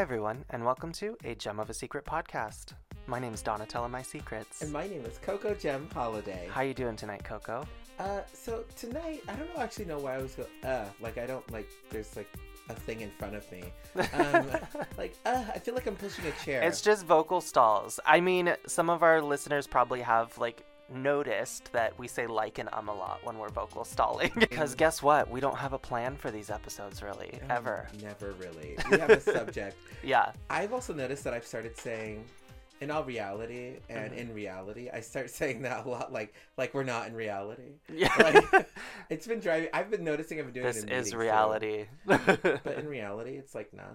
Hi, everyone, and welcome to a Gem of a Secret podcast. My name is Donatella My Secrets. And my name is Coco Gem Holiday. How you doing tonight, Coco? Uh, so tonight, I don't know, actually know why I was go. Uh, like I don't like. There's like a thing in front of me. Um, like uh, I feel like I'm pushing a chair. It's just vocal stalls. I mean, some of our listeners probably have like noticed that we say like and um a lot when we're vocal stalling. because guess what? We don't have a plan for these episodes really, Um, ever. Never really. We have a subject. Yeah. I've also noticed that I've started saying, in all reality and Mhm. in reality, I start saying that a lot. Like like we're not in reality. Yeah. Like, it's been driving. I've been noticing. I've been doing this it in is reality. But in reality, it's like not.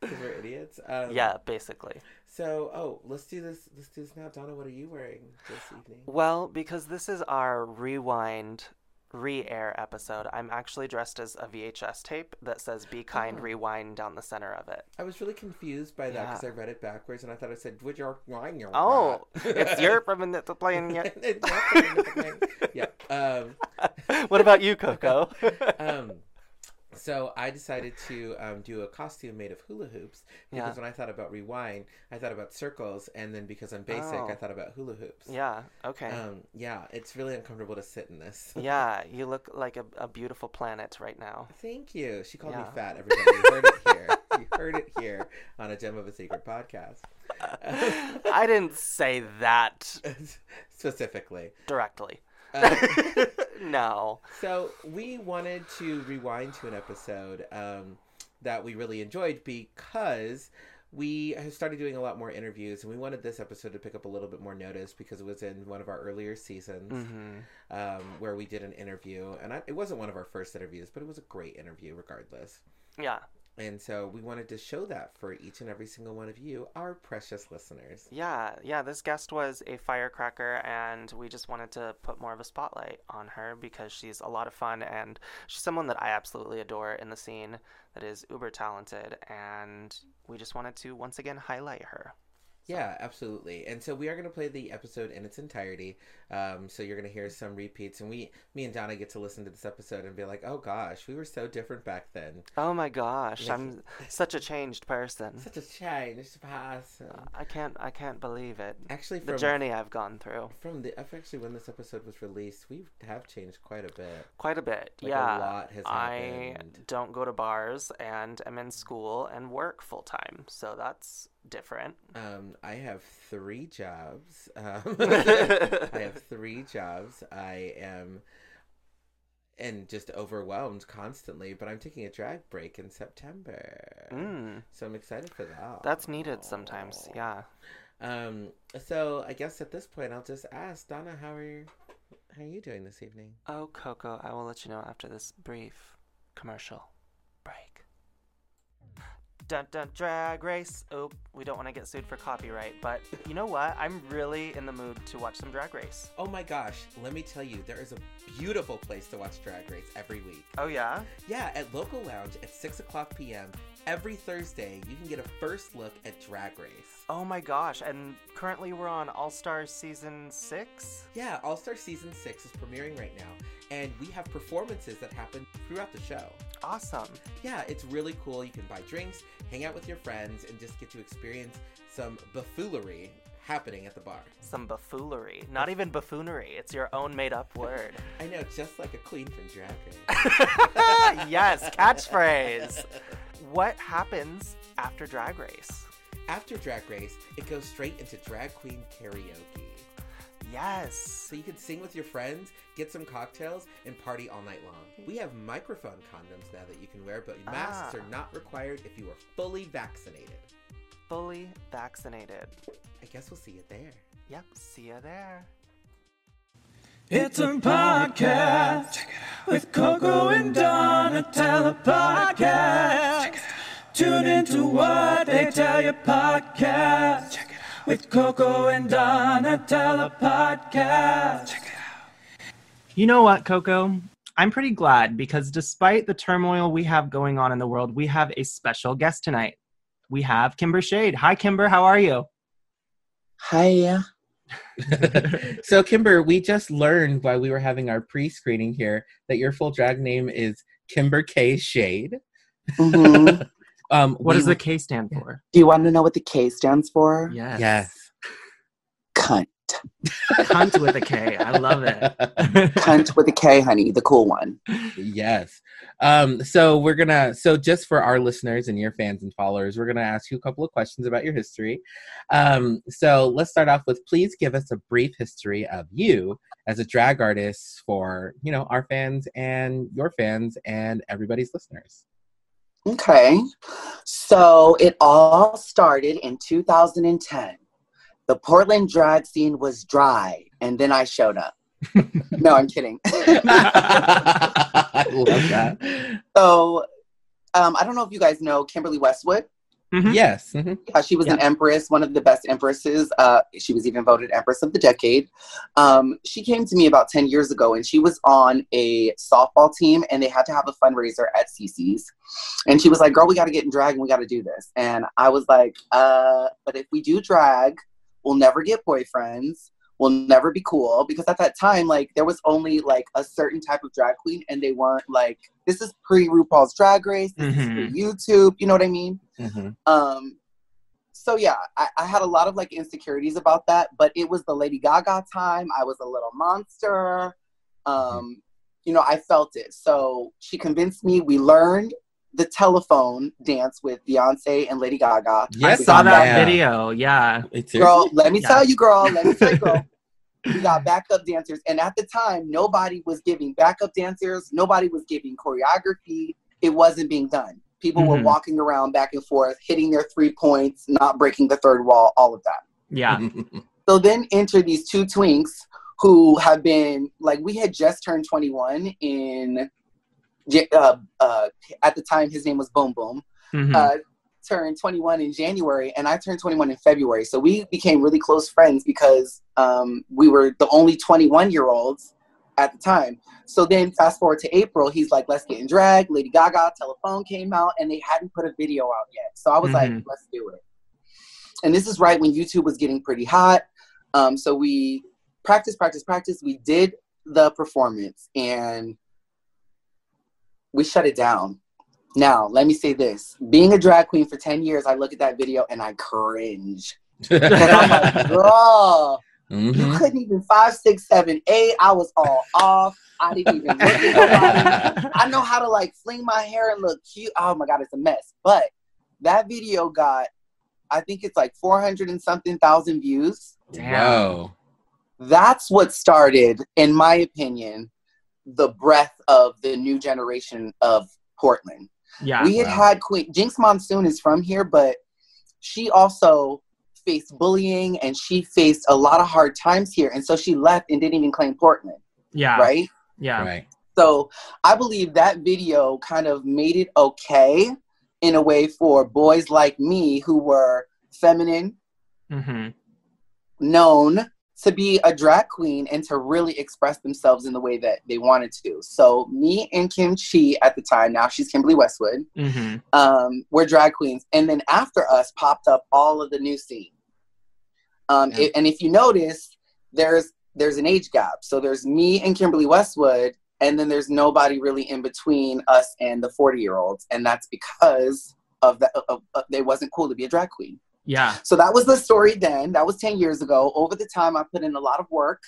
Because we're idiots. Um, yeah, basically. So, oh, let's do this. Let's do this now. Donna, what are you wearing this evening? Well, because this is our rewind re-air episode, I'm actually dressed as a VHS tape that says "Be kind, Oh. rewind" down the center of it. I was really confused by that because Yeah. I read it backwards and I thought it said "Would your wine your Oh, it's your from the playing yet. It's not yeah. Um, what about you, Coco? um, so I decided to um, do a costume made of hula hoops because Yeah. when I thought about rewind, I thought about circles, and then because I'm basic, Oh. I thought about hula hoops. yeah. Okay. Um, yeah, it's really uncomfortable to sit in this. yeah, you look like a, a beautiful planet right now. Thank you. She called me fat. Everybody, you heard it here. You heard it here on a Gem of a Secret podcast. I didn't say that Specifically. directly. Uh, no. so we wanted to rewind to an episode um, that we really enjoyed because we started doing a lot more interviews and we wanted this episode to pick up a little bit more notice because it was in one of our earlier seasons hmm um, where we did an interview and I, it wasn't one of our first interviews but it was a great interview regardless Yeah. And so we wanted to show that for each and every single one of you our precious listeners Yeah, yeah, this guest was a firecracker, and we just wanted to put more of a spotlight on her because she's a lot of fun and she's someone that I absolutely adore in the scene that is uber talented, and we just wanted to once again highlight her. Yeah, absolutely. And so we are going to play the episode in its entirety. Um, so you're going to hear some repeats, and we, me and Donna, get to listen to this episode and be like, "Oh gosh, we were so different back then. Oh my gosh, I'm such a changed person. Such a changed person." I can't, I can't believe it. Actually, The journey I've gone through, from the actually when this episode was released, we have changed quite a bit. quite a bit. Like, a lot has happened. I don't go to bars and am in school and work full time, so that's different. Um, I have three jobs. Um, I have three jobs. I am. And just overwhelmed constantly, but I'm taking a drag break in September. Mm. So I'm excited for that. That's needed sometimes. Yeah. Um. So I guess at this point, I'll just ask Donna, how are you? How are you doing this evening? Oh, Coco, I will let you know after this brief commercial. Dun dun drag race. Oh, we don't want to get sued for copyright, but you know what? I'm really in the mood to watch some drag race. Oh my gosh! Let me tell you, there is a beautiful place to watch Drag Race every week. Oh yeah? Yeah, at Local Lounge at six o'clock p.m. every Thursday, you can get a first look at Drag Race. Oh my gosh! And currently we're on All Stars season six. Yeah, All Star Season 6 is premiering right now, and we have performances that happen throughout the show. Awesome. Yeah, it's really cool. You can buy drinks, hang out with your friends, and just get to experience some buffoonery happening at the bar. Some buffoonery. Not even buffoonery. It's your own made-up word. I know, just like a queen from Drag Race. yes, catchphrase. What happens after Drag Race? After Drag Race, it goes straight into drag queen karaoke. Yes. So you can sing with your friends, get some cocktails, and party all night long. We have microphone condoms now that you can wear, but masks Ah. are not required if you are fully vaccinated. Fully vaccinated. I guess we'll see you there. Yep, see you there. It's a podcast with Coco and Donatella podcast. Tune into what they tell you podcast with Coco and Donatella podcast. You know what, Coco? I'm pretty glad because despite the turmoil we have going on in the world, we have a special guest tonight. We have Kimber Shade. Hi, Kimber. How are you? Hiya. so, Kimber, we just learned while we were having our pre screening here that your full drag name is Kimber K. Shade. Mhm. um, What we- does the K stand for? Do you want to know what the K stands for? Yes. Yes. Cunt. Cunt with a K. I love it. Cunt with a K, honey, the cool one. yes. Um, so we're gonna so just for our listeners and your fans and followers, we're gonna ask you a couple of questions about your history. Um, so let's start off with please give us a brief history of you as a drag artist for you know our fans and your fans and everybody's listeners. Okay. So it all started in 2010. The Portland drag scene was dry, and then I showed up. no, I'm kidding. I love that. so um, I don't know if you guys know Kimberly Westwood. Mhm. Yes. mhm. Yeah, she was an empress, one of the best empresses. Uh, she was even voted Empress of the Decade. Um, she came to me about 10 years ago and she was on a softball team and they had to have a fundraiser at CC's. And she was like, Girl, we got to get in drag and we got to do this. And I was like, uh, But if we do drag, we'll never get boyfriends. We'll never be cool because at that time, like, there was only like a certain type of drag queen, and they weren't like, this is pre RuPaul's Drag Race, this is pre YouTube, you know what I mean? Mhm. Um, so yeah, I, I had a lot of like insecurities about that, but it was the Lady Gaga time. I was a little monster. Um, you know, I felt it. So she convinced me. We learned the telephone dance with Beyonce and Lady Gaga. Yes, I saw that yeah. video. Yeah. It's Girl, let me Yeah. tell you, girl. Let me tell you, girl. we got backup dancers, and at the time, nobody was giving backup dancers. Nobody was giving choreography. It wasn't being done. People were Mhm. walking around back and forth, hitting their three points, not breaking the third wall, all of that. Yeah. So then enter these two twinks who have been like we had just turned 21 in Ja- uh, uh, at the time his name was Boom Boom Mhm. uh, turned 21 in January and I turned 21 in February. So we became really close friends because um, we were the only 21 year olds at the time. So then fast forward to April, he's like, let's get in drag. Lady Gaga telephone came out and they hadn't put a video out yet. So I was like, Mhm. let's do it. And this is right when YouTube was getting pretty hot. Um, so we practice, practice, practice. We did the performance and we shut it down. Now, let me say this. Being a drag queen for 10 years, I look at that video and I cringe. Because I'm like, girl, you Mhm. couldn't even five, six, seven, eight. I was all off. I didn't even look at nobody. I know how to like fling my hair and look cute. Oh my God, it's a mess. But that video got, I think it's like 400 and something thousand views. Damn. Whoa. That's what started, in my opinion, the breath of the new generation of Portland. Yeah. we had Wow. had Queen Jinkx Monsoon is from here, but she also faced bullying and she faced a lot of hard times here, and so she left and didn't even claim Portland, Yeah. right? Yeah. Right. So I believe that video kind of made it okay in a way for boys like me who were feminine, hmm known to be a drag queen and to really express themselves in the way that they wanted to. So me and Kim Chi at the time, now she's Kimberly Westwood, hmm um, were drag queens, and then after us popped up all of the new scene. Um, Yeah. it- and if you notice, there's there's an age gap. So there's me and Kimberly Westwood, and then there's nobody really in between us and the 40 year olds, and that's because of that. It wasn't cool to be a drag queen. Yeah. So that was the story then. That was 10 years ago. Over the time, I put in a lot of work.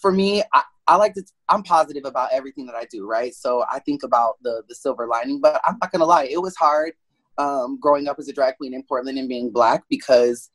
For me, I, I like to, I'm positive about everything that I do, right? So I think about the, the silver lining, but I'm not going to lie. It was hard um, growing up as a drag queen in Portland and being black because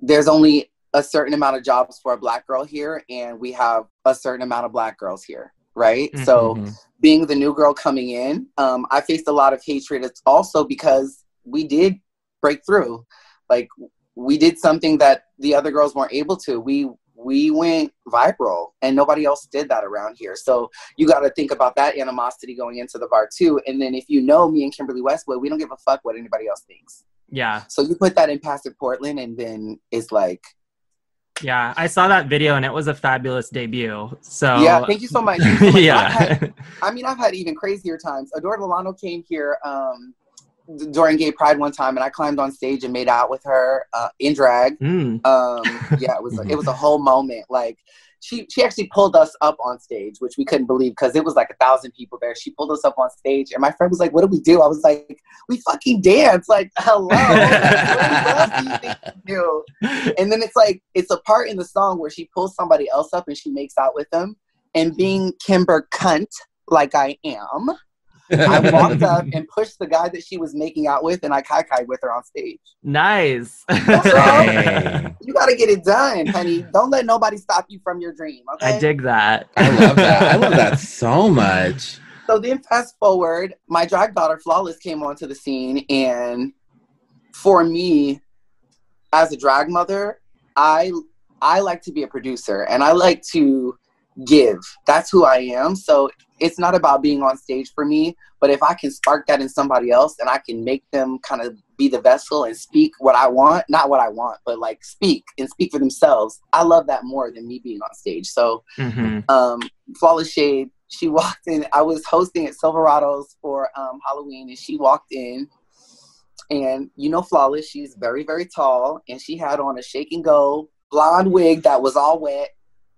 there's only a certain amount of jobs for a black girl here, and we have a certain amount of black girls here, right? So Mhm. being the new girl coming in, um, I faced a lot of hatred. It's also because we did break through. Like we did something that the other girls weren't able to. We we went viral, and nobody else did that around here. So you got to think about that animosity going into the bar too. And then if you know me and Kimberly Westwood, we don't give a fuck what anybody else thinks. Yeah. So you put that in Passive Portland, and then it's like, Yeah. I saw that video and it was a fabulous debut. So yeah, thank you so much. Thank you so much. I've had- yeah. I mean, I've had even crazier times. Adore Delano came here um, during Gay Pride one time, and I climbed on stage and made out with her uh, in drag. Mm. Um, yeah, it was a, it was a whole moment. Like she she actually pulled us up on stage, which we couldn't believe because it was like a thousand people there. She pulled us up on stage, and my friend was like, "What do we do?" I was like, "We fucking dance!" Like, hello, what else do you think you do? And then it's like it's a part in the song where she pulls somebody else up and she makes out with them, and being Kimber cunt like I am. I walked up and pushed the guy that she was making out with, and I kai kai with her on stage. Nice. Dang. You got to get it done, honey. Don't let nobody stop you from your dream. Okay. I dig that. I love that. I love that so much. So then, fast forward, my drag daughter Flawless came onto the scene, and for me, as a drag mother, I I like to be a producer, and I like to give. That's who I am. So it's not about being on stage for me, but if I can spark that in somebody else, and I can make them kind of be the vessel and speak what I want, not what I want, but like speak and speak for themselves. I love that more than me being on stage. So hmm um, Flawless Shade, she walked in. I was hosting at Silverado's for um, Halloween, and she walked in. And you know, Flawless, she's very, very tall, and she had on a shake and go blonde wig that was all wet.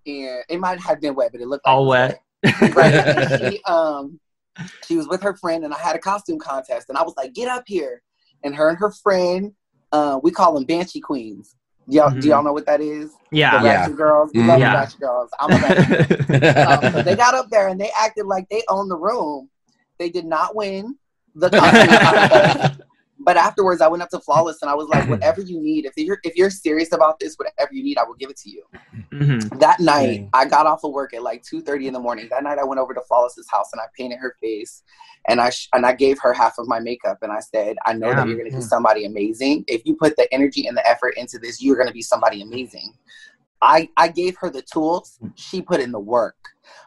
And it might have been wet, but it looked like All it was wet. right. And she, um, she was with her friend, and I had a costume contest, and I was like, "Get up here!" And her and her friend, uh, we call them Banshee Queens. Y'all, Mhm. do y'all know what that is? The Yeah. Yeah. Ratchet Girls. We love Yeah. the Ratchet Girls. I'm a Ratchet um, so they got up there and they acted like they owned the room. They did not win the costume contest. But afterwards, I went up to Flawless and I was like, "Whatever you need, if you're if you're serious about this, whatever you need, I will give it to you." hmm That night, Dang. I got off of work at like two thirty in the morning. That night, I went over to Flawless's house and I painted her face, and I sh- and I gave her half of my makeup, and I said, "I know that you're going to be somebody amazing. If you put the energy and the effort into this, you're going to be somebody amazing." I I gave her the tools. She put in the work.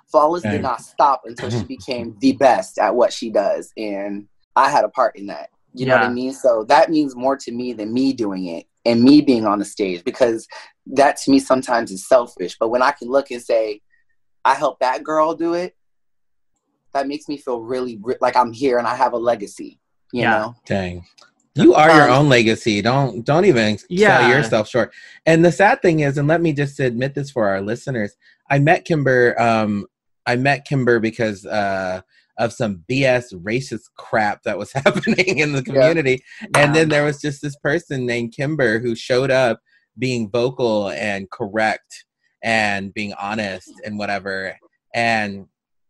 Flawless Dang. did not stop until she became the best at what she does, and I had a part in that. You know what I mean? So that means more to me than me doing it and me being on the stage because that to me sometimes is selfish. But when I can look and say, I helped that girl do it, that makes me feel really re- like I'm here and I have a legacy. You Yeah. know? Dang. You are your Um, own legacy. Don't don't even Yeah. sell yourself short. And the sad thing is, and let me just admit this for our listeners, I met Kimber. Um, I met Kimber because uh, of some BS racist crap that was happening in the community, and then there was just this person named Kimber who showed up being vocal and correct and being honest and whatever. And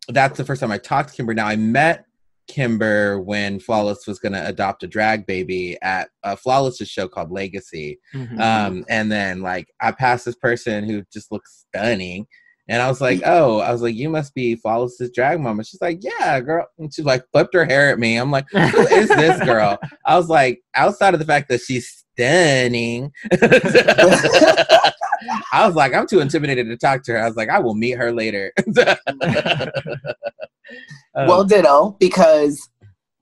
that's the first time I talked to Kimber. Now I met Kimber when Flawless was going to adopt a drag baby at a Flawless's show called Legacy. Mhm. Um, and then like I passed this person who just looks stunning. And I was like, oh, I was like, you must be Flawless's drag mom. And she's like, yeah, girl. And she like flipped her hair at me. I'm like, who is this girl? I was like, outside of the fact that she's stunning, I was like, I'm too intimidated to talk to her. I was like, I will meet her later. Um, well, ditto, because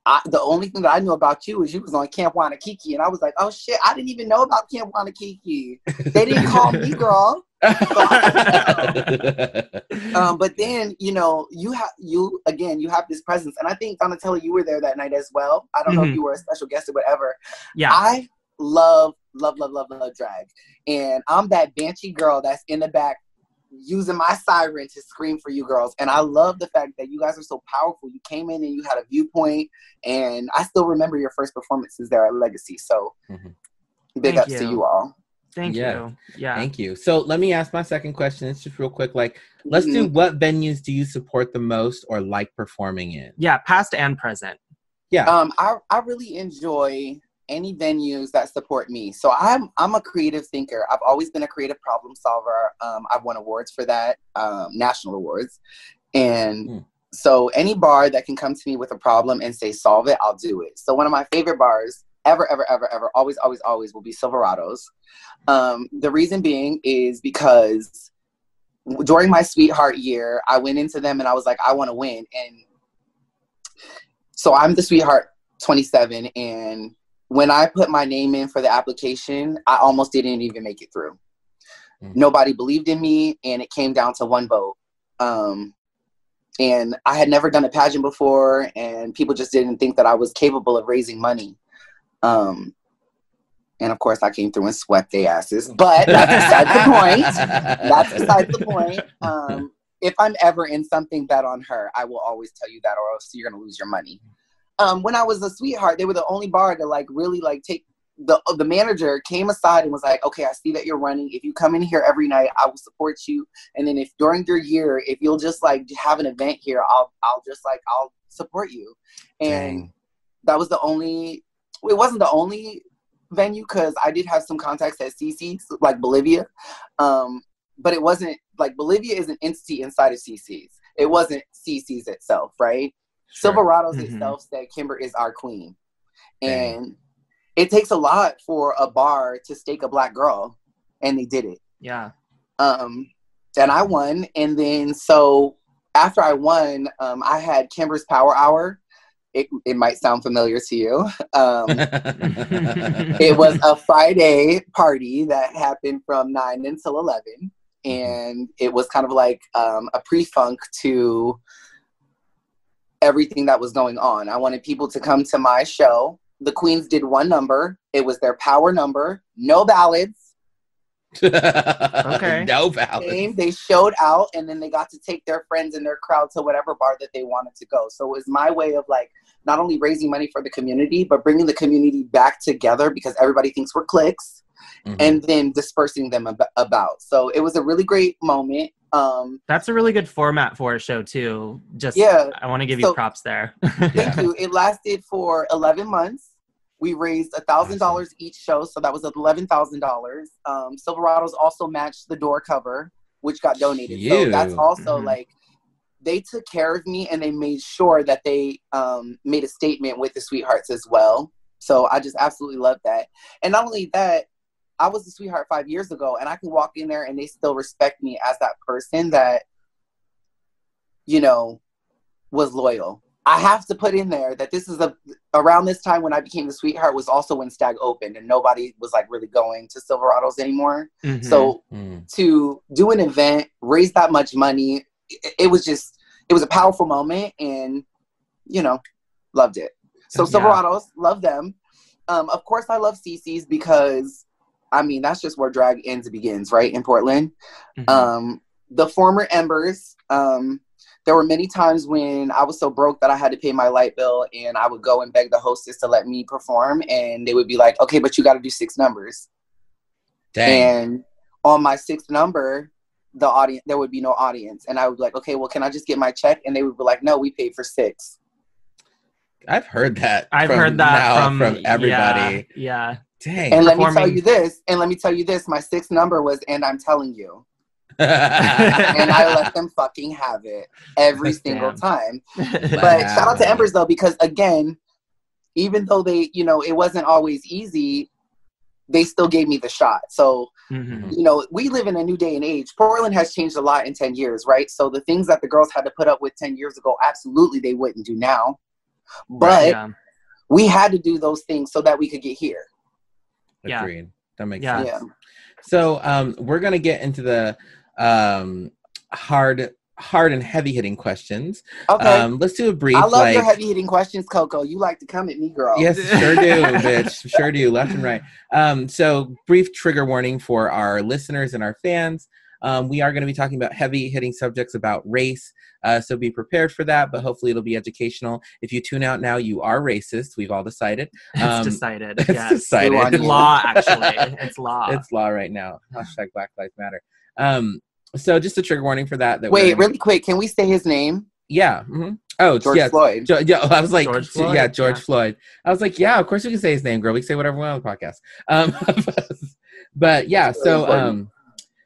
I, the only thing that I knew about you was you was on Camp Wannakiki, and I was like, oh shit, I didn't even know about Camp Wannakiki. They didn't call me, girl. Um, but then you know you have you again you have this presence, and I think Donatella, you were there that night as well. I don't know if Mhm. you were a special guest or whatever. yeah. I love love love love love drag, and I'm that banshee girl that's in the back using my siren to scream for you girls. And I love the fact that you guys are so powerful. You came in and you had a viewpoint, and I still remember your first performances there at Legacy. So Mhm. big Thank ups to you. you all. Thank Yeah. you. Yeah. Thank you. So let me ask my second question. It's just real quick. Like, let's do Mhm. what venues do you support the most or like performing in? yeah. Past and present. Yeah. Um, I I really enjoy any venues that support me. So I'm I'm a creative thinker. I've always been a creative problem solver. Um, I've won awards for that, um, national awards, and Hmm. so any bar that can come to me with a problem and say solve it, I'll do it. So one of my favorite bars ever, ever, ever, ever, always, always, always will be Silverados. Um, the reason being is because during my sweetheart year, I went into them and I was like, I want to win, and so I'm the sweetheart 27 and when I put my name in for the application, I almost didn't even make it through. Mm. Nobody believed in me and it came down to one vote. Um, and I had never done a pageant before and people just didn't think that I was capable of raising money. Um, And of course, I came through and swept their asses. But that's beside the point. That's beside the point. Um, if I'm ever in something bet on her, I will always tell you that, or else you're gonna lose your money. Um, when I was a sweetheart, they were the only bar to like really like take the the manager came aside and was like, "Okay, I see that you're running. If you come in here every night, I will support you. And then if during your year, if you'll just like have an event here, I'll I'll just like I'll support you." And Dang. that was the only. It wasn't the only venue because I did have some contacts at CC's, like Bolivia, um, but it wasn't like Bolivia is an entity inside of CC's. It wasn't CC's itself, right? Sure. Silverados Mhm. itself said Kimber is our queen, Dang. and it takes a lot for a bar to stake a black girl, and they did it. Yeah. Um, and I won, and then so after I won, um, I had Kimber's Power Hour. It, it might sound familiar to you. Um, it was a Friday party that happened from nine until eleven, and it was kind of like um, a pre-funk to everything that was going on. I wanted people to come to my show. The Queens did one number. It was their power number. No ballads. Okay. No balance. They showed out, and then they got to take their friends and their crowd to whatever bar that they wanted to go. So it was my way of like not only raising money for the community, but bringing the community back together because everybody thinks we're cliques. Mhm. and then dispersing them ab- about. So it was a really great moment. Um, That's a really good format for a show too. Just Yeah. I want to give So- you props there. thank you. It lasted for 11 months. We raised a thousand dollars each show, so that was eleven thousand dollars. Um, Silverados also matched the door cover, which got donated. So that's Cute. also Mhm. like they took care of me and they made sure that they um, made a statement with the sweethearts as well. So I just absolutely love that. And not only that, I was a sweetheart five years ago, and I can walk in there and they still respect me as that person that, you know, was loyal. I have to put in there that this is a around this time when I became the sweetheart was also when Stag opened and nobody was like really going to Silverados anymore. Mhm. So Mm. to do an event, raise that much money, it, it was just it was a powerful moment and you know, loved it. So Yeah. Silverados, love them. Um, of course I love CC's because I mean that's just where drag ends and begins, right? In Portland. Mhm. Um, the former Embers, um, there were many times when I was so broke that I had to pay my light bill, and I would go and beg the hostess to let me perform, and they would be like, "Okay, but you got to do six numbers." Dang. And on my sixth number, the audience there would be no audience, and I would be like, "Okay, well, can I just get my check?" And they would be like, "No, we paid for six. I've heard that. I've heard that now from, from everybody. Yeah. Dang. And let me tell you this, and let me tell you this: my sixth number was, "And I'm telling you," and and I let them fucking have it every single Damn. time. yeah. But shout out to Embers though, because again, even though they, you know, it wasn't always easy, they still gave me the shot. So, Mhm. you know, we live in a new day and age. Portland has changed a lot in 10 years, right? So the things that the girls had to put up with 10 years ago, absolutely they wouldn't do now. But Yeah. we had to do those things so that we could get here. Yeah. Agreed. That makes Yeah. sense. Yeah. So um, we're gonna get into the um, hard, hard and heavy hitting questions. Okay. Um, let's do a brief. I love like, your heavy hitting questions, Coco. You like to come at me, girl. Yes, sure do, bitch. Sure do, left and right. Um, so, brief trigger warning for our listeners and our fans. Um, we are going to be talking about heavy hitting subjects about race. Uh, so be prepared for that, but hopefully it'll be educational. If you tune out now, you are racist. We've all decided. It's Um, decided. It's yes. decided. It's law, actually. It's law. It's law right now. Hashtag Black Lives Matter. Um, so just a trigger warning for that. that Wait, really quick, can we say his name? Yeah. mhm. Oh, George yeah. Floyd. Jo- yeah, I was like, George yeah, George yeah. Floyd. I was like, yeah, of course we can say his name, girl. We can say whatever we want on the podcast. Um, but yeah, really so um,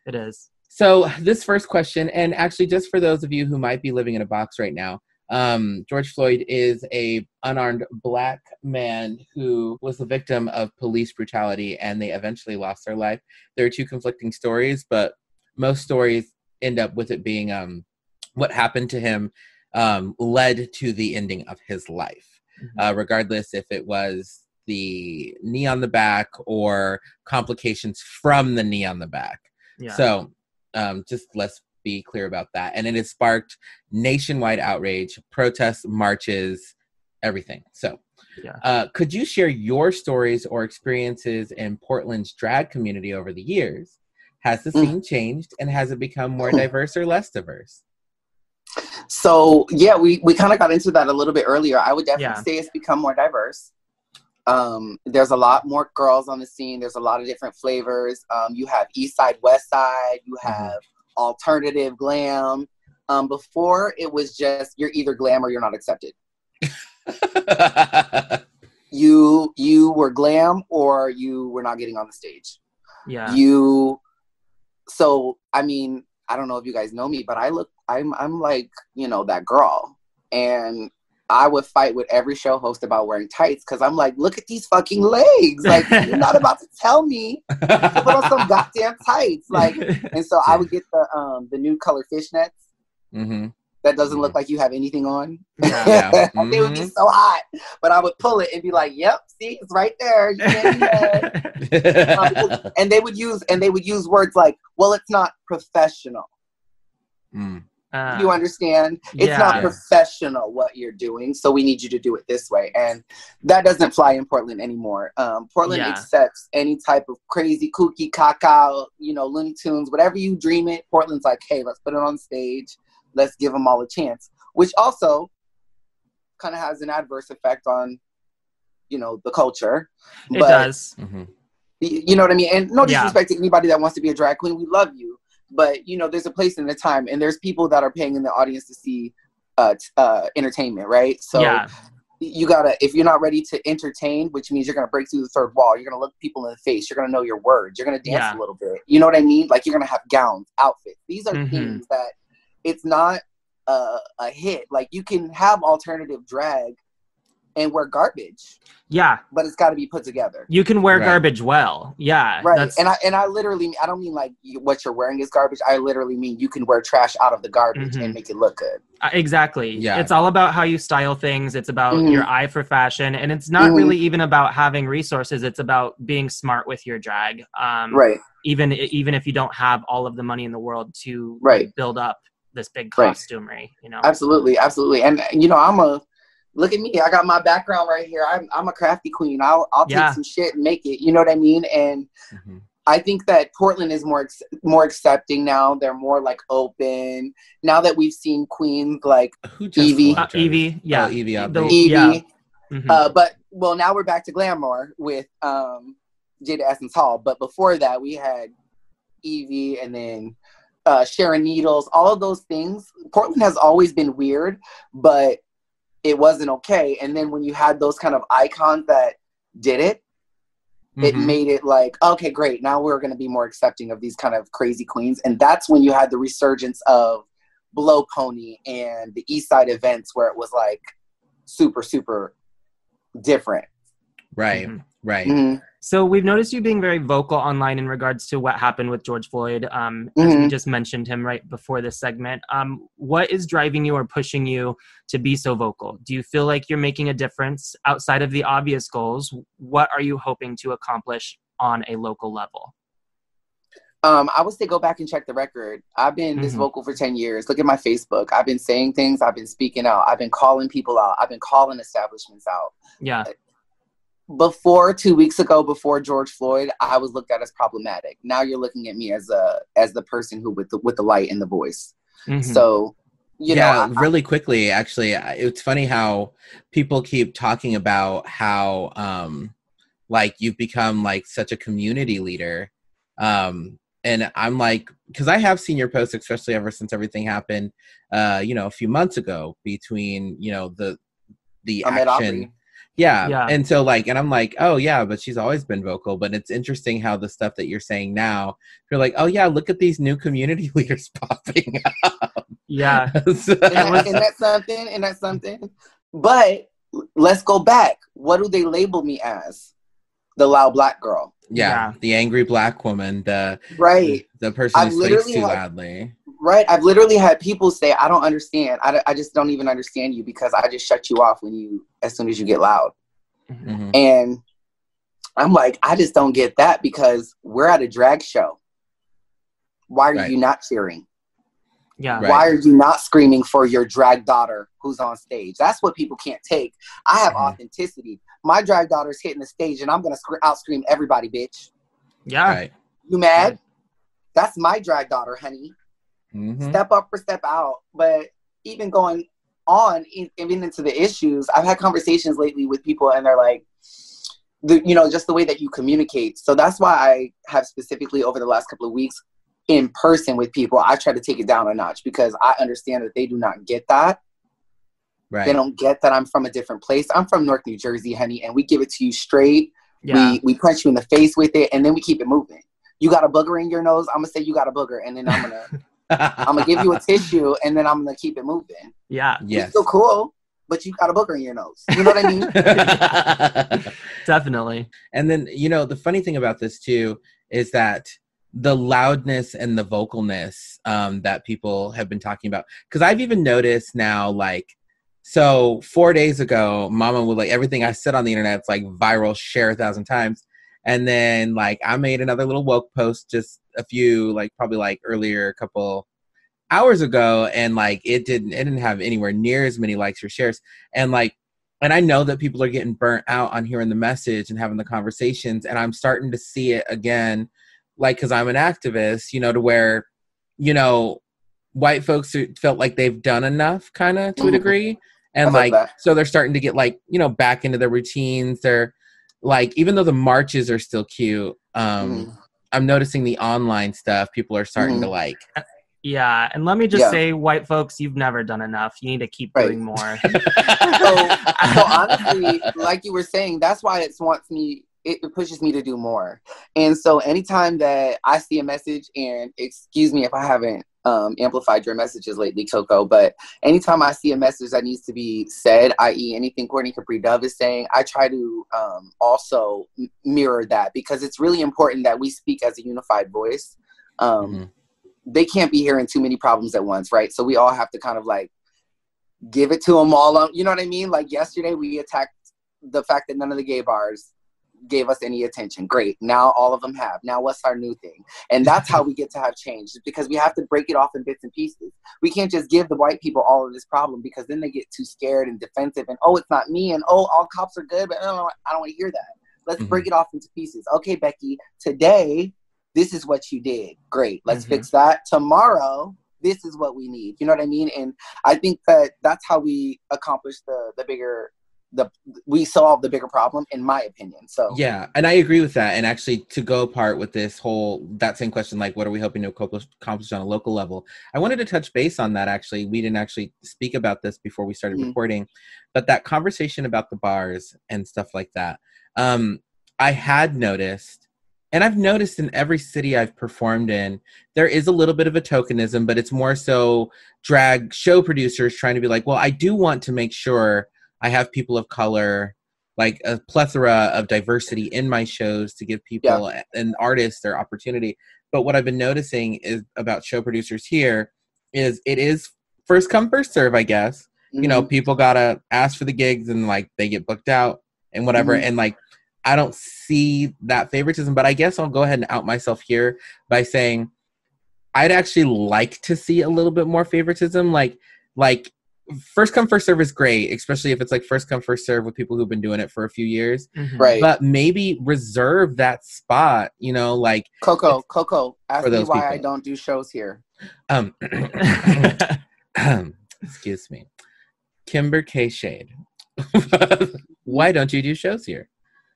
It is. so this first question, and actually, just for those of you who might be living in a box right now, um, George Floyd is a unarmed black man who was the victim of police brutality, and they eventually lost their life. There are two conflicting stories, but most stories end up with it being um, what happened to him um, led to the ending of his life, Mhm. uh, regardless if it was the knee on the back or complications from the knee on the back. Yeah. So, um, just let's be clear about that. And it has sparked nationwide outrage, protests, marches, everything. So, Yeah. uh, could you share your stories or experiences in Portland's drag community over the years? Has the scene changed and has it become more diverse or less diverse? So yeah, we we kind of got into that a little bit earlier. I would definitely Yeah. say it's become more diverse. Um, there's a lot more girls on the scene. There's a lot of different flavors. Um, you have East Side, West Side. You have alternative glam. Um, before it was just you're either glam or you're not accepted. You you were glam or you were not getting on the stage. Yeah. you so i mean i don't know if you guys know me but i look i'm i'm like you know that girl and i would fight with every show host about wearing tights because i'm like look at these fucking legs like you're not about to tell me to put on some goddamn tights like and so i would get the um the new color fishnets hmm that doesn't look like you have anything on Yeah. Yeah. and they would be Mhm. so hot but i would pull it and be like yep see it's right there you can't do that. Um, and they would use and they would use words like well it's not professional Mm. Uh, you understand it's yeah. not professional what you're doing so we need you to do it this way and that doesn't fly in portland anymore um, portland Yeah. accepts any type of crazy kooky caca you know looney tunes whatever you dream it portland's like hey let's put it on stage let's give them all a chance which also kind of has an adverse effect on you know the culture it but does. Mhm. You know what I mean? And no Yeah. disrespect to anybody that wants to be a drag queen. We love you. But, you know, there's a place and a time, and there's people that are paying in the audience to see uh, t- uh, entertainment, right? So yeah. you gotta, if you're not ready to entertain, which means you're gonna break through the third wall, you're gonna look people in the face, you're gonna know your words, you're gonna dance Yeah. a little bit. You know what I mean? Like you're gonna have gowns, outfits. These are Mhm. things that it's not a, a hit. Like you can have alternative drag and wear garbage, Yeah. but it's got to be put together. You can wear Right. garbage well. Yeah. Right, That's, and I and I literally I don't mean like you, what you're wearing is garbage. I literally mean you can wear trash out of the garbage Mhm. and make it look good. Uh, exactly. Yeah. It's all about how you style things. It's about Mhm. your eye for fashion, and it's not Mhm. really even about having resources. It's about being smart with your drag. Um, Right, Even even if you don't have all of the money in the world to Right. build up this big Right. you know. absolutely, absolutely. And you know I'm a look at me. I got my background right here. I'm I'm a crafty queen. I'll I'll take some shit and make it. You know what I mean? And Mhm. I think that Portland is more more accepting now. They're more like open now that we've seen queens like Who just Evie. Uh, Evie, yeah, Oh, Evie The- Evie. yeah. Mhm. Uh, but well, now we're back to glamour with um, Jada Essence Hall. But before that, we had Evie and then uh, Sharon Needles. All of those things. Portland has always been weird, but it wasn't okay. And then when you had those kind of icons that did it, it Mhm. made it like okay, great. Now we're going to be more accepting of these kind of crazy queens, and that's when you had the resurgence of Blow Pony and the East Side events where it was like super super different. Right, Mhm. right. Mhm. So we've noticed you being very vocal online in regards to what happened with George Floyd, um, as we Mhm. just mentioned him right before this segment. Um, what is driving you or pushing you to be so vocal? Do you feel like you're making a difference outside of the obvious goals? What are you hoping to accomplish on a local level? Um, I would say go back and check the record. I've been this Mhm. vocal for 10 years. Look at my Facebook. I've been saying things. I've been speaking out. I've been calling people out. I've been calling establishments out. Yeah, Before two weeks ago, before George Floyd, I was looked at as problematic. Now you're looking at me as a as the person who with the with the light and the voice. Mhm. So, you yeah, know, I- really quickly, actually, it's funny how people keep talking about how, um, like you've become like such a community leader, um, and I'm like, because I have seen your posts, especially ever since everything happened, uh, you know, a few months ago between you know the the Ahmaud action. Arbery. Yeah. Yeah. And so like and I'm like, oh yeah, but she's always been vocal. But it's interesting how the stuff that you're saying now, you're like, oh yeah, look at these new community leaders popping up. yeah, So- and, that, and that's something, and that's something. But let's go back. What do they label me as? The loud black girl, yeah, Yeah. The angry black woman, the right? the person I've who speaks too had- loudly. Right. I've literally had people say, I don't understand. I, I just don't even understand you because I just shut you off when you, as soon as you get loud. Mhm. And I'm like, I just don't get that because we're at a drag show. Why are Right. you not cheering? Yeah. Right. Why are you not screaming for your drag daughter who's on stage? That's what people can't take. I have Mhm. authenticity. My drag daughter's hitting the stage, and I'm gonna sc- out scream everybody, bitch. Yeah. Right. You mad? That's my drag daughter, honey. Mhm. Step up or step out. But even going on, even into the issues, I've had conversations lately with people, and they're like, the, you know, just the way that you communicate. So that's why I have specifically over the last couple of weeks in person with people, I try to take it down a notch because I understand that they do not get that. Right. They don't get that I'm from a different place. I'm from North New Jersey, honey, and we give it to you straight. Yeah. We we punch you in the face with it, and then we keep it moving. You got a booger in your nose. I'm gonna say you got a booger, and then I'm gonna I'm gonna give you a tissue, and then I'm gonna keep it moving. Yeah. You're yes. still cool, but you got a booger in your nose. You know what I mean? Definitely. and then you know the funny thing about this too is that the loudness and the vocalness um, that people have been talking about because i've even noticed now like so four days ago mama would like everything i said on the internet it's like viral share a thousand times and then like i made another little woke post just a few like probably like earlier a couple hours ago and like it didn't it didn't have anywhere near as many likes or shares and like and I know that people are getting burnt out on hearing the message and having the conversations, and I'm starting to see it again, like because I'm an activist, you know, to where, you know, white folks who felt like they've done enough, kind of to a Mhm. degree, and like that. so they're starting to get like you know back into their routines. They're like even though the marches are still cute, um, Mhm. I'm noticing the online stuff. People are starting to Mhm. like. Yeah. And let me just Yeah. say, white folks, you've never done enough. You need to keep Right. doing more. so, so honestly, like you were saying, that's why it wants me. It it pushes me to do more. And so, anytime that I see a message, and excuse me if I haven't um, amplified your messages lately, Coco, but anytime I see a message that needs to be said, i.e., anything Courtney Capri Dove is saying, I try to um, also m- mirror that because it's really important that we speak as a unified voice. Um, Mhm. They can't be hearing too many problems at once, right? So we all have to kind of like give it to them all. You know what I mean? Like yesterday, we attacked the fact that none of the gay bars gave us any attention. Great. Now all of them have. Now what's our new thing? And that's how we get to have change because we have to break it off in bits and pieces. We can't just give the white people all of this problem because then they get too scared and defensive and oh, it's not me and oh, all cops are good, but I don't, I don't want to hear that. Let's Mhm. break it off into pieces. Okay, Becky, today this is what you did. Great. Let's Mhm. fix that. Tomorrow this is what we need. You know what I mean? And I think that that's how we accomplish the the bigger the we solve the bigger problem in my opinion. So Yeah, and I agree with that. And actually, to go apart with this whole that same question, like what are we hoping to accomplish on a local level? I wanted to touch base on that. Actually, we didn't actually speak about this before we started Mhm. recording, but that conversation about the bars and stuff like that. Um, I had noticed, and I've noticed in every city I've performed in, there is a little bit of a tokenism, but it's more so drag show producers trying to be like, well, I do want to make sure I have people of color like a plethora of diversity in my shows to give people and artists their opportunity. But what I've been noticing is about show producers here is it is first come first serve, I guess. You know, Mhm. people gotta ask for the gigs and like they get booked out and whatever. Mhm. And like I don't see that favoritism, but I guess I'll go ahead and out myself here by saying I'd actually like to see a little bit more favoritism. Like like first come first serve is great, especially if it's like first come first serve with people who've been doing it for a few years. Mhm. right. But maybe reserve that spot, you know, like Coco, Coco, ask me those why I don't do shows here. um excuse me. Kimber K Shade. why don't you do shows here?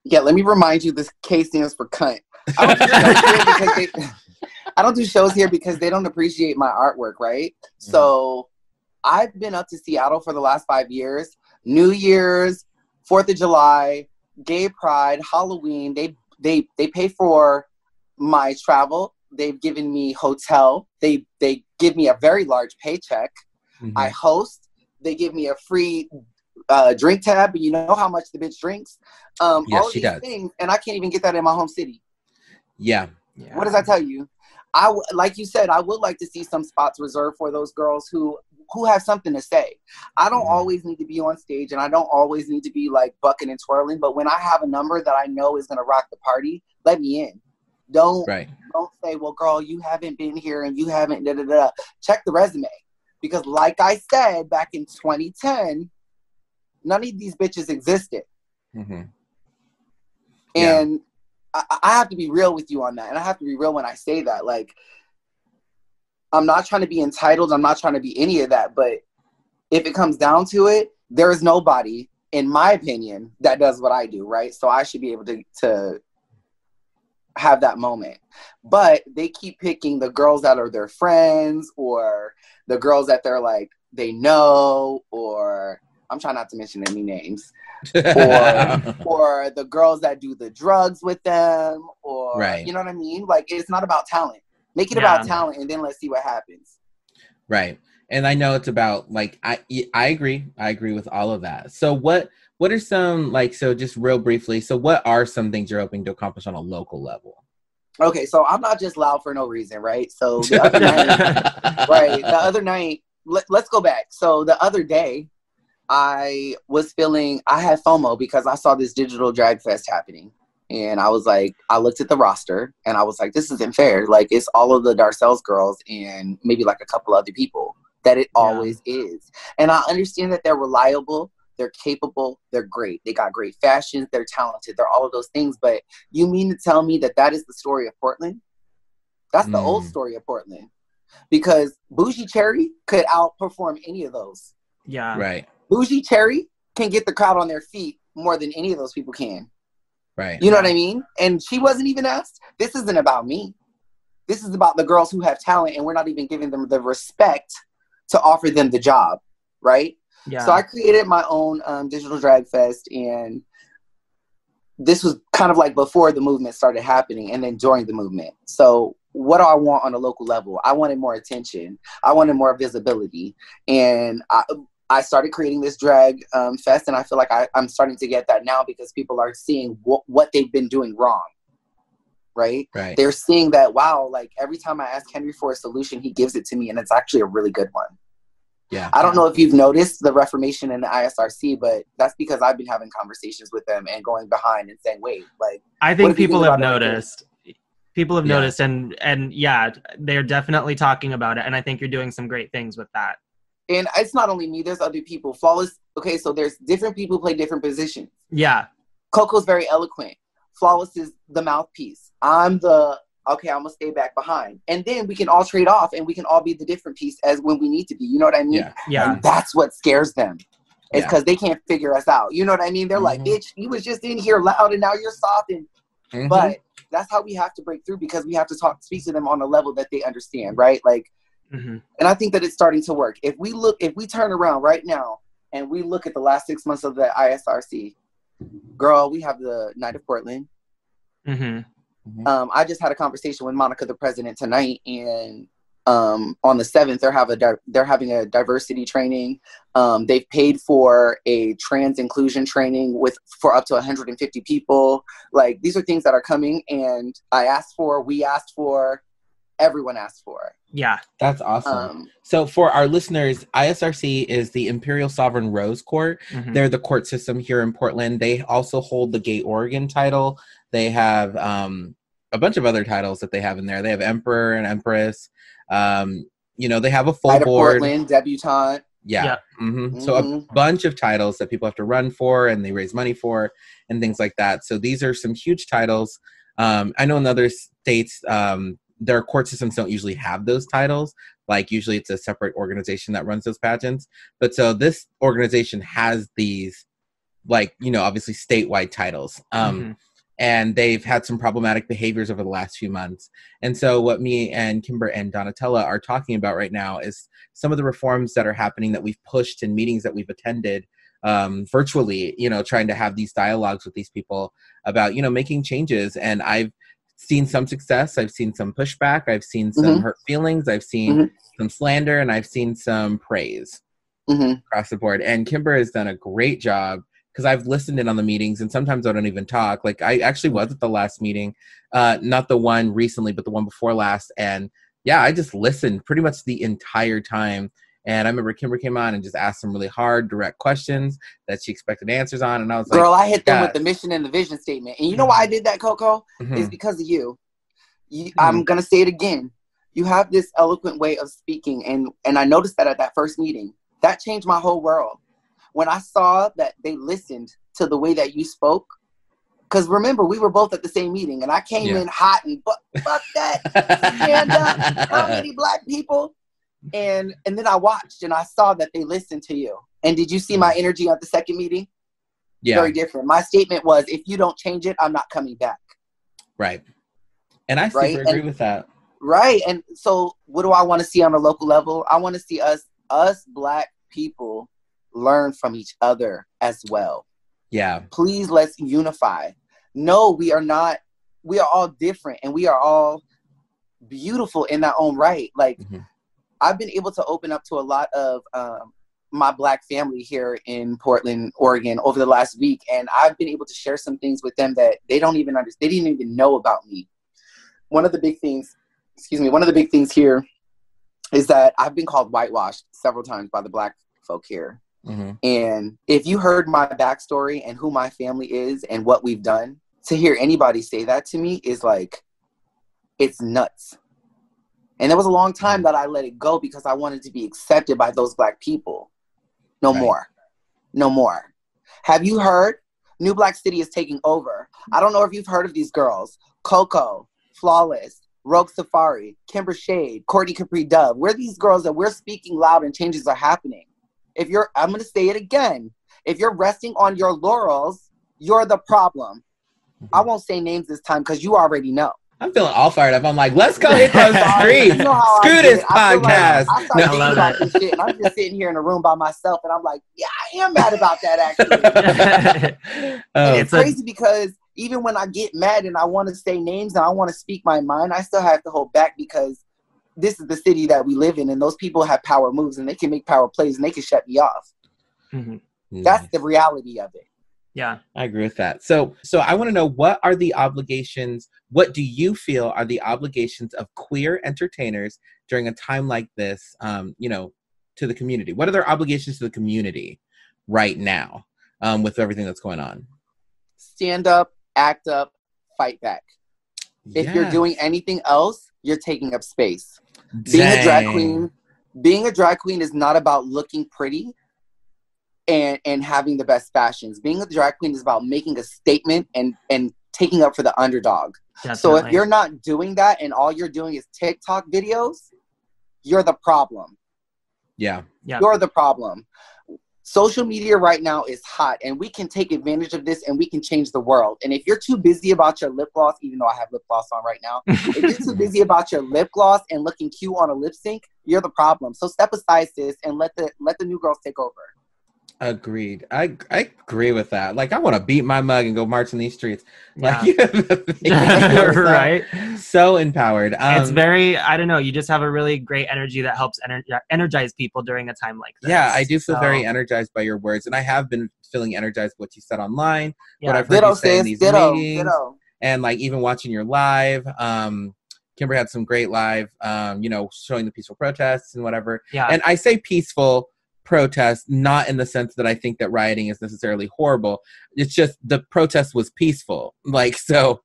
Yeah, let me remind you this K stands for cunt. I don't, do shows here because they, I don't do shows here because they don't appreciate my artwork, right? So I've been up to Seattle for the last five years. New Year's, Fourth of July, Gay Pride, Halloween. They they they pay for my travel. They've given me hotel. They they give me a very large paycheck. Mhm. I host. They give me a free uh, drink tab. You know how much the bitch drinks. Um, Yes, all she these does. things, and I can't even get that in my home city. yeah. Yeah. What does that tell you? I like you said, I would like to see some spots reserved for those girls who who have something to say. I don't always need to be on stage, and I don't always need to be like bucking and twirling. But when I have a number that I know is gonna rock the party, let me in. Don't Right. don't say, well, girl, you haven't been here and you haven't da da da. Check the resume. Because like I said back in 2010, none of these bitches existed. Mm-hmm. Yeah. And I, I have to be real with you on that. And I have to be real when I say that. Like, I'm not trying to be entitled. I'm not trying to be any of that. But if it comes down to it, there is nobody, in my opinion, that does what I do, right? So I should be able to, to have that moment. But they keep picking the girls that are their friends or the girls that they're like, they know, or I'm trying not to mention any names. or or the girls that do the drugs with them or Right. you know what I mean? Like it's not about talent. Make it Yeah. about talent and then let's see what happens. Right. And I know it's about like I I agree. I agree with all of that. So what what are some like so just real briefly, so what are some things you're hoping to accomplish on a local level? Okay, so I'm not just loud for no reason, right? So the other night, right, the other night, let, let's go back. So the other day, I was feeling I had FOMO because I saw this digital drag fest happening. And I was like, I looked at the roster and I was like, this isn't fair. Like, it's all of the Darcelle's girls and maybe like a couple other people that it always is. And I understand that they're reliable, they're capable, they're great. They got great fashions, they're talented, they're all of those things. But you mean to tell me that that is the story of Portland? That's the old Mm. story of Portland. Because Bougie Cherry could outperform any of those. yeah. Right. Bougie Cherry can get the crowd on their feet more than any of those people can. Right. You know what I mean? And she wasn't even asked. This isn't about me. This is about the girls who have talent, and we're not even giving them the respect to offer them the job, right? Yeah. So I created my own um, digital drag fest, and this was kind of like before the movement started happening, and then during the movement. So what do I want on a local level? I wanted more attention. I wanted more visibility, and I. I started creating this drag um, fest, and I feel like I, I'm starting to get that now because people are seeing wh- what they've been doing wrong, right? Right. They're seeing that wow, like every time I ask Henry for a solution, he gives it to me, and it's actually a really good one. Yeah. I don't know if you've noticed the Reformation in the ISRC, but that's because I've been having conversations with them and going behind and saying, wait, like, I think people have about it noticed. People have Yeah. noticed, and and yeah, they're definitely talking about it, and I think you're doing some great things with that. And it's not only me, there's other people. Flawless, okay, so there's different people who play different positions. Yeah, Coco's very eloquent. Flawless is the mouthpiece. I'm the, okay, I'm gonna stay back behind. And then we can all trade off and we can all be the different piece as when we need to be. You know what I mean? Yeah. yeah, And that's what scares them. It's Yeah. because they can't figure us out. You know what I mean? They're like, Mhm. bitch, you was just in here loud and now you're soft and Mhm. but that's how we have to break through because we have to talk speak to them on a level that they understand right like hmm and i think that it's starting to work. If we look if we turn around right now and we look at the last six months of the isrc girl we have the night of portland. Hmm Mhm. um, i just had a conversation with monica the president tonight and um, on the 7th they're have a di- they're having a diversity training. Um, they've paid for a trans inclusion training with for up to 150 people. Like these are things that are coming and i asked for we asked for everyone asked for yeah, That's awesome. um, so for our listeners, ISRC is the Imperial Sovereign Rose Court. mhm. They're the court system here in Portland. They also hold the Gay Oregon title. They have um, a bunch of other titles that they have in there. They have Emperor and Empress. Um, you know, they have a full night of board. portland debutante Yeah. Yeah. hmm So a Mhm. bunch of titles that people have to run for and they raise money for and things like that. So these are some huge titles. Um, I know in other states, um, their court systems don't usually have those titles. Like usually it's a separate organization that runs those pageants. But so this organization has these, like, you know, obviously statewide titles. Um, Mhm. and they've had some problematic behaviors over the last few months. And so, what me and Kimber and Donatella are talking about right now is some of the reforms that are happening that we've pushed in meetings that we've attended um, virtually. You know, trying to have these dialogues with these people about you know making changes. And I've seen some success. I've seen some pushback. I've seen some Mhm. hurt feelings. I've seen Mhm. some slander, and I've seen some praise hmm across the board. And Kimber has done a great job because I've listened in on the meetings and sometimes I don't even talk. Like I actually was at the last meeting, uh, not the one recently, but the one before last. And yeah, I just listened pretty much the entire time. And I remember Kimber came on and just asked some really hard, direct questions that she expected answers on. And I was like, girl i hit them with the mission and the vision statement and you know why i did that coco mhm, is because of you You, I'm gonna say it again. You have this eloquent way of speaking, and and I noticed that at that first meeting. That changed my whole world. When I saw that they listened to the way that you spoke, because remember we were both at the same meeting, and I came Yeah. in hot and fuck, fuck that. Stand up. How many black people? And and then I watched and I saw that they listened to you. And did you see my energy at the second meeting? yeah, Very different. My statement was, if you don't change it, I'm not coming back. right. And I super Right, agree and- with that. Right. And so what do I want to see on a local level? I want to see us us black people learn from each other as well. Yeah, Please let's unify. No, we are not we are all different and we are all beautiful in our own right. Like Mhm. I've been able to open up to a lot of um, my black family here in Portland, Oregon over the last week, and I've been able to share some things with them that they don't even understand. They didn't even know about me. One of the big things, excuse me, one of the big things here is that I've been called whitewashed several times by the black folk here. hmm And if you heard my backstory and who my family is and what we've done, to hear anybody say that to me is like, it's nuts. And there was a long time mm. that I let it go because I wanted to be accepted by those black people. No Right. more. No more. Have you heard? New Black City is taking over. I don't know if you've heard of these girls Coco, Flawless, Rogue Safari, Kimber Shade, Courtney Capri Dove. We're these girls that we're speaking loud and changes are happening. If you're, I'm going to say it again. If you're resting on your laurels, you're the problem. I mm-hmm. won't say names this time because you already know. I'm feeling all fired up. I'm like, let's go hit those streets. You know how I Screw get. this I like podcast. I, no, I love it. Shit, I'm just sitting here in a room by myself, and I'm like, yeah, I am mad about that actually. Oh, And It's it's a- crazy because even when I get mad and I want to say names and I want to speak my mind, I still have to hold back because this is the city that we live in, and those people have power moves and they can make power plays and they can shut me off. Mhm. That's the reality of it. Yeah. I agree with that. So, so I want to know what are the obligations? What do you feel are the obligations of queer entertainers during a time like this? Um, you know, to the community. What are their obligations to the community right now um, with everything that's going on? Stand up, act up, fight back. If you're doing anything else, you're taking up space. being a drag queen being a drag queen is not about looking pretty and and having the best fashions being a drag queen is about making a statement and and taking up for the underdog so if you're not doing that and all you're doing is tiktok videos you're the problem Yeah. Yeah. you're the problem social media right now is hot and we can take advantage of this and we can change the world and if you're too busy about your lip gloss even though i have lip gloss on right now if you're too busy about your lip gloss and looking cute on a lip sync, you're the problem. So step aside, sis, and let the let the new girls take over. Agreed. I I agree with that. Like, I want to beat my mug and go march in these streets. Like, Yeah. right. So empowered. Um, it's very i don't know you just have a really great energy that helps ener- energize people during a time like this yeah, I do feel So, very energized by your words, and I have been feeling energized by what you said online, what yeah. I've heard Ditto, you say in these Ditto. meetings, Ditto. and like even watching your live. Um, Kimber had some great live, um, you know, showing the peaceful protests and whatever. yeah And I say peaceful protest not in the sense that I think that rioting is necessarily horrible. It's just the protest was peaceful. Like so,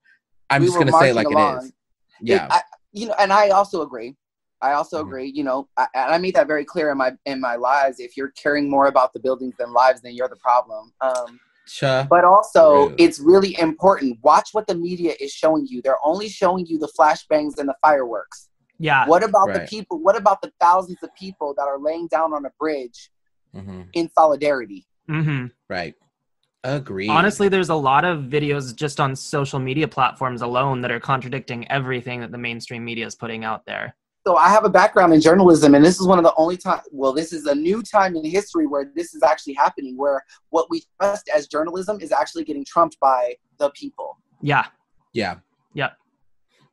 I'm We just gonna say like marching it along. is. It- Yeah. I, you know, and I also agree. I also Mhm. agree. You know, I, and I made that very clear in my in my lives. If you're caring more about the buildings than lives, then you're the problem. Um, Cha. but also, Rude. it's really important. Watch what the media is showing you. They're only showing you the flashbangs and the fireworks. yeah What about the people? What about the thousands of people that are laying down on a bridge hmm in solidarity? hmm Right. Agree. honestly there's a lot of videos just on social media platforms alone that are contradicting everything that the mainstream media is putting out there So I have a background in journalism, and this is one of the only time. Well, this is a new time in history where this is actually happening, where what we trust as journalism is actually getting trumped by the people. yeah Yeah. Yeah.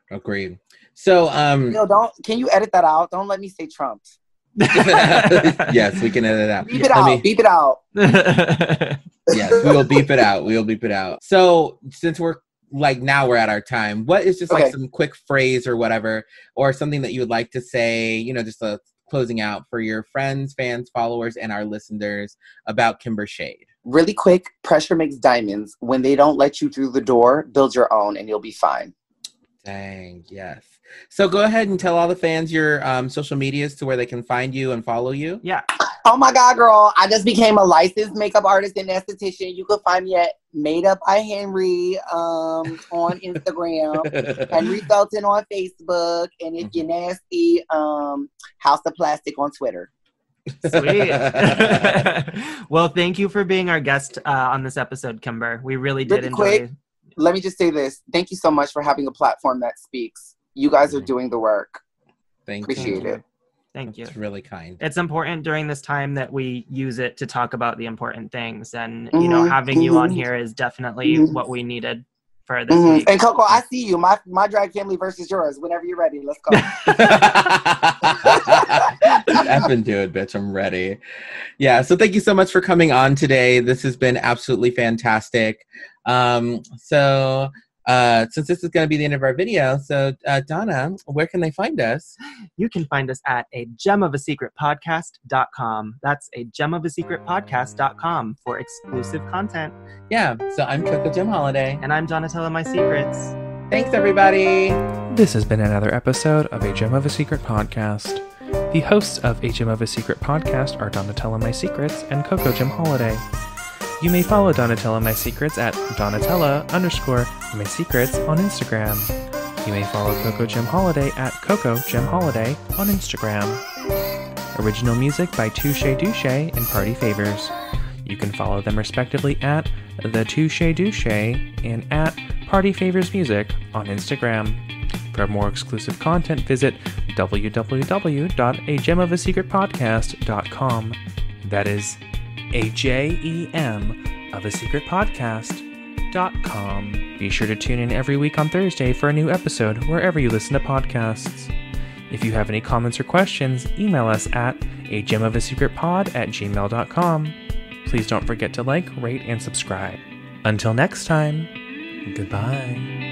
Agreed. So um No, don't. Can you edit that out? Don't let me say trumped. yes, we can edit it out. Beep it Let out. me- Beep it out. yes, we will beep it out. We will beep it out. So since we're like now we're at our time, what is just like some quick phrase or whatever, or something that you would like to say, you know, just a closing out for your friends, fans, followers, and our listeners about Kimber Shade. Really quick. Pressure makes diamonds. When they don't let you through the door, build your own, and you'll be fine. Dang, yes. So go ahead and tell all the fans your um, social medias to where they can find you and follow you. Yeah. Oh my God, girl. I just became a licensed makeup artist and esthetician. You can find me at Made Up by Henry um, on Instagram, Henry Felton on Facebook, and if you're nasty, um, House of Plastic on Twitter. Sweet. well, thank you for being our guest uh, on this episode, Kimber. We really did Really enjoy. quick, Let me just say this. Thank you so much for having a platform that speaks. You guys are doing the work. Thank you. Appreciate you. it. Thank you. It's really kind. It's important during this time that we use it to talk about the important things, and you know, Mhm, having you on mhm. here is definitely Mhm. what we needed for this week. And Coco, I see you. My my drag family versus yours. Whenever you're ready, let's go. Up and do it, bitch. I'm ready. Yeah. So thank you so much for coming on today. This has been absolutely fantastic. Um, so uh, since this is going to be the end of our video, so uh, Donna, where can they find us? You can find us at a jem of a secret podcast.com. That's a jem of a secret podcast.com for exclusive content. Yeah. So I'm Coco Jem Holiday. And I'm Donatella Mysecrets. Thanks, everybody. This has been another episode of A Jem of a Secret podcast. The hosts of A Jem of a Secret podcast are Donatella Mysecrets and Coco Jem Holiday. You may follow Donatella Mysecrets at Donatella underscore Mysecrets on Instagram. You may follow Coco Jem Holiday at Coco Jem Holiday on Instagram. Original music by Touche Douche and Party Favors. You can follow them respectively at The Touche Douche and at Party Favors Music on Instagram. For more exclusive content, visit www.ajemofasecretpodcast.com. That is a J E M of a secret podcast.com. Be sure to tune in every week on Thursday for a new episode wherever you listen to podcasts. If you have any comments or questions, email us at a jem of a secret pod at gmail.com. Please don't forget to like, rate, and subscribe. Until next time, goodbye.